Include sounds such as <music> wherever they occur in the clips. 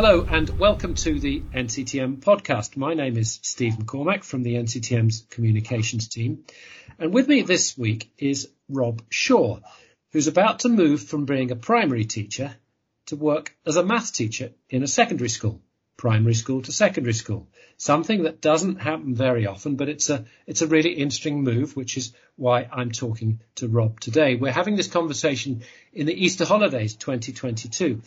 Hello and welcome to the NCETM podcast. My name is Steve McCormack from the NCETM's communications team. And with me this week is Rob Shaw, who's about to move from being a primary teacher to work as a math teacher in a secondary school, primary school to secondary school. Something that doesn't happen very often, but it's a, it's a really interesting move, which is why I'm talking to Rob today. We're having this conversation in the Easter holidays 2022.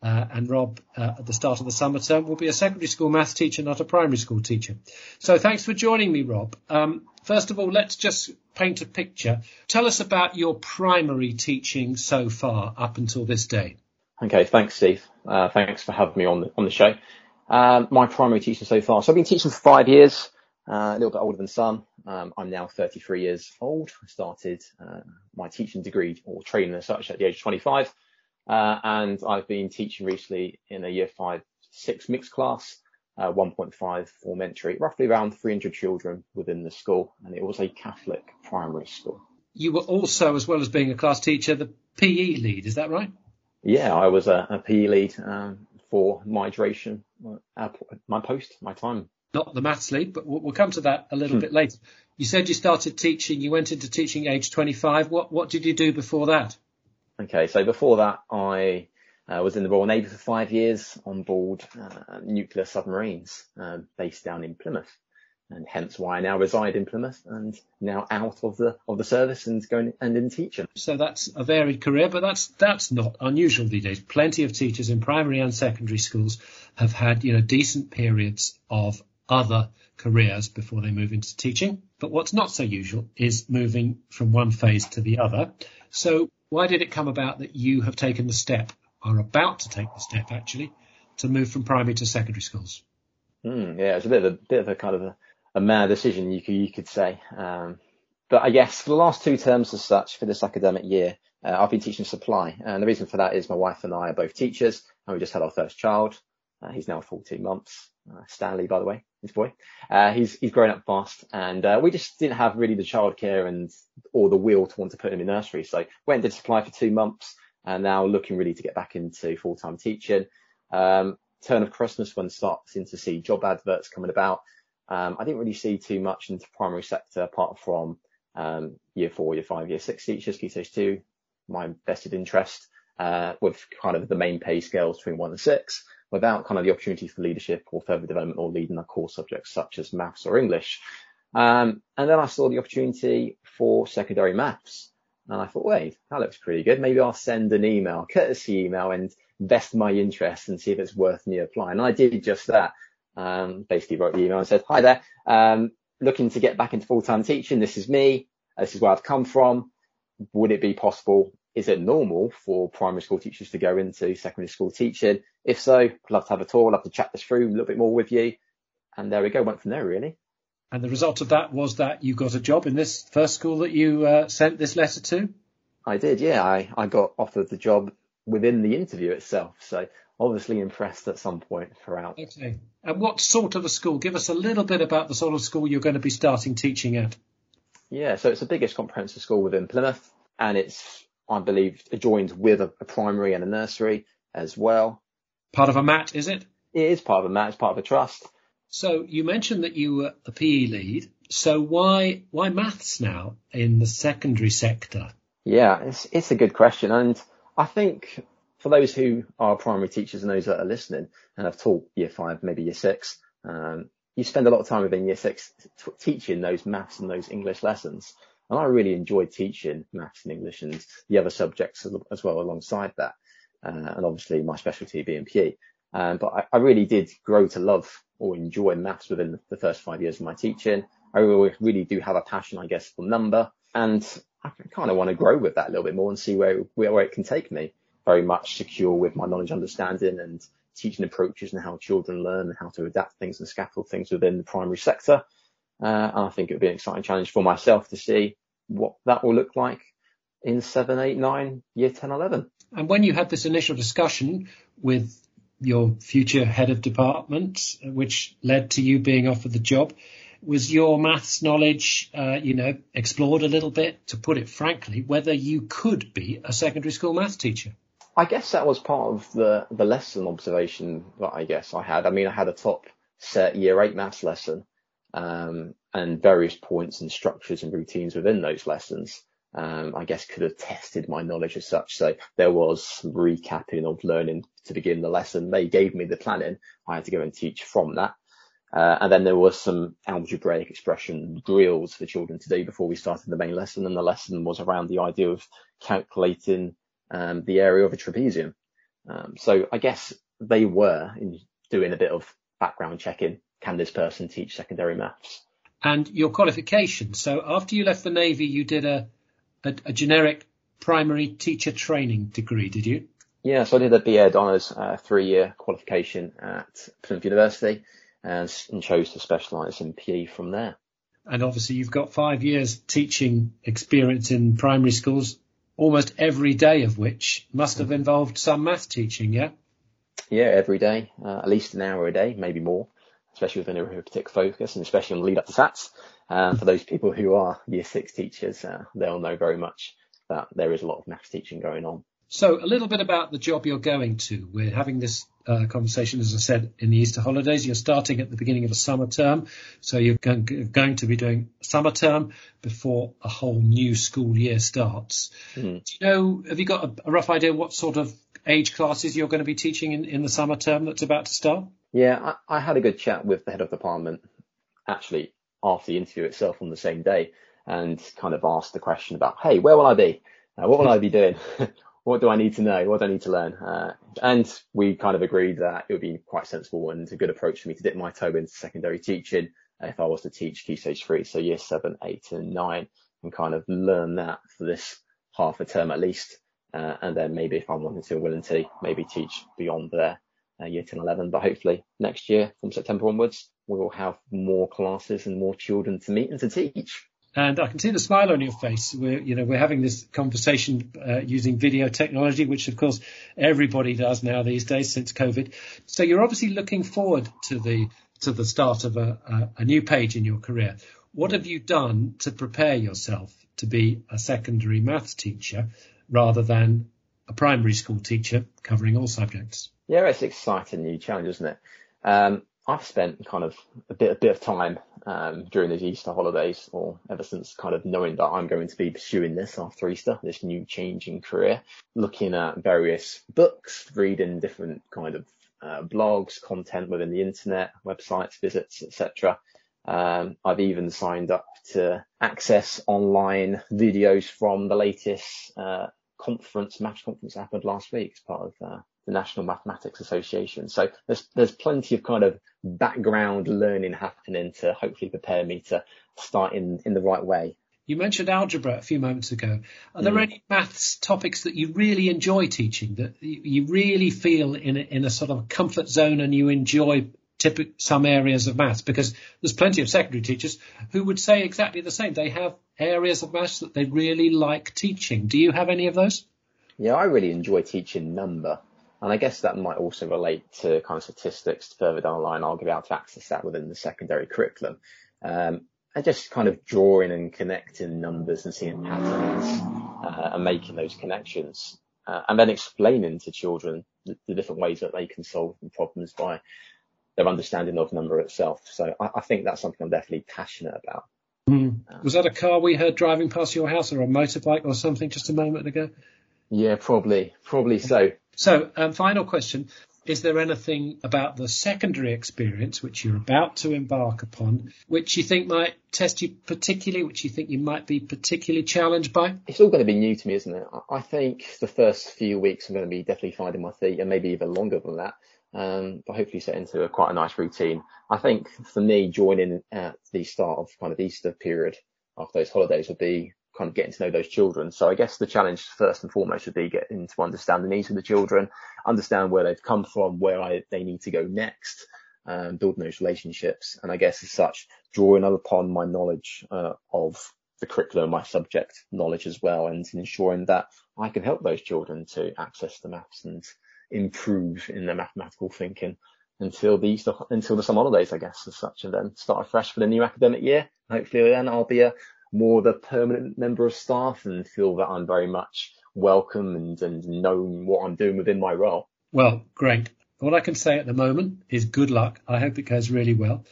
Uh, and Rob, uh, at the start of the summer term, will be a secondary school maths teacher, not a primary school teacher. So thanks for joining me, Rob. Um, first of all, let's just paint a picture. Tell us about your primary teaching so far up until this day. Okay, thanks, Steve. Uh, thanks for having me on the, on the show. Um, my primary teaching so far. So I've been teaching for five years, uh, a little bit older than some. Um, I'm now 33 years old. I started uh, my teaching degree or training as such at the age of 25. Uh, and I've been teaching recently in a year five, six mixed class, uh, 1.5 form entry, roughly around 300 children within the school. And it was a Catholic primary school. You were also, as well as being a class teacher, the PE lead. Is that right? Yeah, I was a, a PE lead um, for my duration, uh, my post, my time. Not the maths lead, but we'll, we'll come to that a little hmm. bit later. You said you started teaching. You went into teaching age 25. What what did you do before that? Okay, so before that, I uh, was in the Royal Navy for five years on board uh, nuclear submarines uh, based down in Plymouth, and hence why I now reside in Plymouth and now out of the of the service and going and in teaching. So that's a varied career, but that's that's not unusual these days. Plenty of teachers in primary and secondary schools have had you know decent periods of other careers before they move into teaching. But what's not so usual is moving from one phase to the other. So why did it come about that you have taken the step, are about to take the step actually, to move from primary to secondary schools? Mm, yeah, it's a bit of a bit of a kind of a, a mad decision, you could you could say. Um, but I guess for the last two terms as such for this academic year, uh, I've been teaching supply, and the reason for that is my wife and I are both teachers, and we just had our first child. Uh, he's now 14 months. Uh, Stanley, by the way, his boy. Uh, he's he's grown up fast, and uh, we just didn't have really the childcare and or the will to want to put him in nursery. So went did supply for two months, and now looking really to get back into full time teaching. Um, turn of Christmas when starting to see job adverts coming about. Um, I didn't really see too much into primary sector apart from um, year four, year five, year six teachers, key stage two, my vested interest uh, with kind of the main pay scales between one and six without kind of the opportunity for leadership or further development or leading a core subjects such as maths or English. Um, and then I saw the opportunity for secondary maths. And I thought, wait, that looks pretty good. Maybe I'll send an email, courtesy email and vest my interest and see if it's worth me applying. And I did just that. Um, basically wrote the email and said, hi there, um, looking to get back into full-time teaching. This is me. This is where I've come from. Would it be possible is it normal for primary school teachers to go into secondary school teaching? If so, I'd love to have a tour, I'd love to chat this through a little bit more with you. And there we go, went from there really. And the result of that was that you got a job in this first school that you uh, sent this letter to? I did, yeah. I, I got offered the job within the interview itself. So obviously impressed at some point throughout. Okay. And what sort of a school? Give us a little bit about the sort of school you're going to be starting teaching at. Yeah, so it's the biggest comprehensive school within Plymouth and it's I believe, joined with a, a, primary and a nursery as well. Part of a MAT, is it? It is part of a MAT, it's part of a trust. So you mentioned that you were a PE lead. So why why maths now in the secondary sector? Yeah, it's it's a good question, and I think for those who are primary teachers and those that are listening and have taught year five, maybe year six, um, you spend a lot of time within year six t- teaching those maths and those English lessons. And I really enjoyed teaching maths and English and the other subjects as well alongside that. Uh, and obviously my specialty being PE. Um, but I, I, really did grow to love or enjoy maths within the first five years of my teaching. I really, really do have a passion, I guess, for number and I kind of want to grow with that a little bit more and see where, where, where it can take me. Very much secure with my knowledge, understanding and teaching approaches and how children learn and how to adapt things and scaffold things within the primary sector. Uh, and I think it would be an exciting challenge for myself to see what that will look like in seven, eight, nine, year 10, 11. And when you had this initial discussion with your future head of department, which led to you being offered the job, was your maths knowledge, uh, you know, explored a little bit, to put it frankly, whether you could be a secondary school maths teacher? I guess that was part of the, the lesson observation that I guess I had. I mean, I had a top set year eight maths lesson, um, and various points and structures and routines within those lessons. Um, I guess could have tested my knowledge as such. So there was some recapping of learning to begin the lesson. They gave me the planning. I had to go and teach from that. Uh, and then there was some algebraic expression drills for children to do before we started the main lesson. And the lesson was around the idea of calculating um, the area of a trapezium. Um, so I guess they were doing a bit of background checking. Can this person teach secondary maths? And your qualification. So after you left the Navy, you did a, a, a generic primary teacher training degree, did you? Yeah, so I did a BEd Honours uh, three-year qualification at Plymouth University and, and chose to specialise in PE from there. And obviously you've got five years teaching experience in primary schools almost every day of which must have involved some math teaching, yeah? Yeah, every day, uh, at least an hour a day, maybe more, especially with an arithmetic focus and especially on lead up to SATs. Um, for those people who are year six teachers, uh, they'll know very much that there is a lot of maths teaching going on. So a little bit about the job you're going to. We're having this uh, conversation, as I said, in the Easter holidays. You're starting at the beginning of a summer term, so you're going to be doing summer term before a whole new school year starts. Mm. Do you know? Have you got a, a, rough idea what sort of age classes you're going to be teaching in, in the summer term that's about to start? Yeah, I, I had a good chat with the head of department actually after the interview itself on the same day, and kind of asked the question about, hey, where will I be? Uh, what will I be doing? <laughs> what do I need to know? What do I need to learn? Uh, and we kind of agreed that it would be quite sensible and a good approach for me to dip my toe into secondary teaching if I was to teach key stage three, so year seven, eight and nine and kind of learn that for this half a term at least. Uh, and then maybe if I'm wanting to, willing to maybe teach beyond there, uh, year 10, 11, but hopefully next year from September onwards, we will have more classes and more children to meet and to teach. And I can see the smile on your face. We're, you know, we're having this conversation uh, using video technology, which of course everybody does now these days since COVID. So you're obviously looking forward to the to the start of a, a, a new page in your career. What have you done to prepare yourself to be a secondary maths teacher rather than a primary school teacher covering all subjects? Yeah, it's exciting new challenge, isn't it? Um, I've spent kind of a bit, a bit of time um, during these Easter holidays, or ever since kind of knowing that I'm going to be pursuing this after Easter, this new changing career, looking at various books, reading different kind of uh, blogs, content within the internet, websites, visits, etc. Um, I've even signed up to access online videos from the latest uh, conference, match conference happened last week as part of uh, the National Mathematics Association. So there's there's plenty of kind of background learning happening to hopefully prepare me to start in in the right way. You mentioned algebra a few moments ago. Are there mm. any maths topics that you really enjoy teaching that you really feel in a, in a sort of comfort zone and you enjoy typical some areas of maths? Because there's plenty of secondary teachers who would say exactly the same. They have areas of maths that they really like teaching. Do you have any of those? Yeah, I really enjoy teaching number. And I guess that might also relate to kind of statistics further down the line. I'll be able to access that within the secondary curriculum. Um, and just kind of drawing and connecting numbers and seeing patterns uh, and making those connections. Uh, and then explaining to children the, the, different ways that they can solve problems by their understanding of number itself. So I, I think that's something I'm definitely passionate about. Mm. Was that a car we heard driving past your house or a motorbike or something just a moment ago? Yeah, probably, probably so. So, um, final question. Is there anything about the secondary experience which you're about to embark upon, which you think might test you particularly, which you think you might be particularly challenged by? It's all going to be new to me, isn't it? I think the first few weeks I'm going to be definitely finding my feet and maybe even longer than that. Um, but hopefully set into a, quite a nice routine. I think for me, joining at the start of kind of Easter period after those holidays would be kind of getting to know those children. So I guess the challenge first and foremost would be getting to understand the needs of the children, understand where they've come from, where I, they need to go next, um, building those relationships. And I guess as such, drawing upon my knowledge uh, of the curriculum, my subject knowledge as well, and ensuring that I can help those children to access the maths and improve in their mathematical thinking until the Easter, until the summer holidays, I guess, as such, and then start afresh for the new academic year. Hopefully then I'll be a more the permanent member of staff and feel that I'm very much welcome and, and known what I'm doing within my role. Well, great. All I can say at the moment is good luck. I hope it goes really well.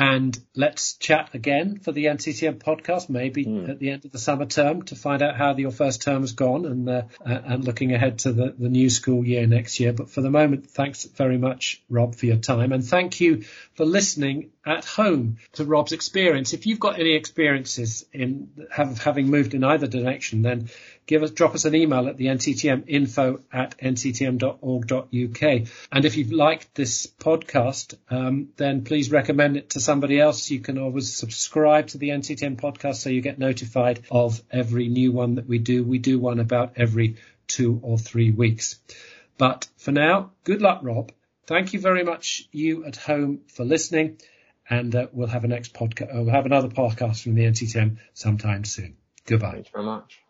And let's chat again for the NCETM podcast, maybe mm. at the end of the summer term to find out how your first term has gone and, uh, and looking ahead to the, the new school year next year. But for the moment, thanks very much, Rob, for your time. And thank you for listening at home to Rob's experience. If you've got any experiences in have, having moved in either direction, then give us, drop us an email at the NCETM info at ncetm.org.uk. And if you've liked this podcast, um, then please recommend it to somebody else. You can always subscribe to the NCETM podcast so you get notified of every new one that we do. We do one about every two or three weeks. But for now, good luck, Rob. Thank you very much, you at home, for listening and uh, we'll have a next podcast. Uh, we'll have another podcast from the NCETM sometime soon. Goodbye. Thanks very much.